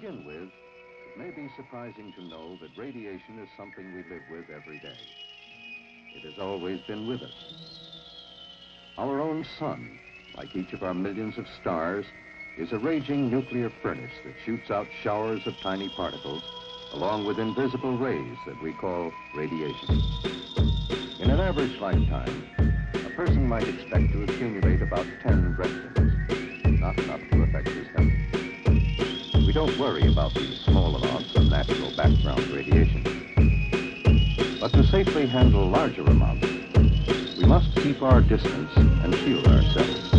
begin with, it may be surprising to know that radiation is something we live with every day. It has always been with us. Our own sun, like each of our millions of stars, is a raging nuclear furnace that shoots out showers of tiny particles along with invisible rays that we call radiation. In an average lifetime, a person might expect to accumulate about 10 Brestons, not enough We don't worry about these small amounts of natural background radiation. But to safely handle larger amounts, we must keep our distance and shield ourselves.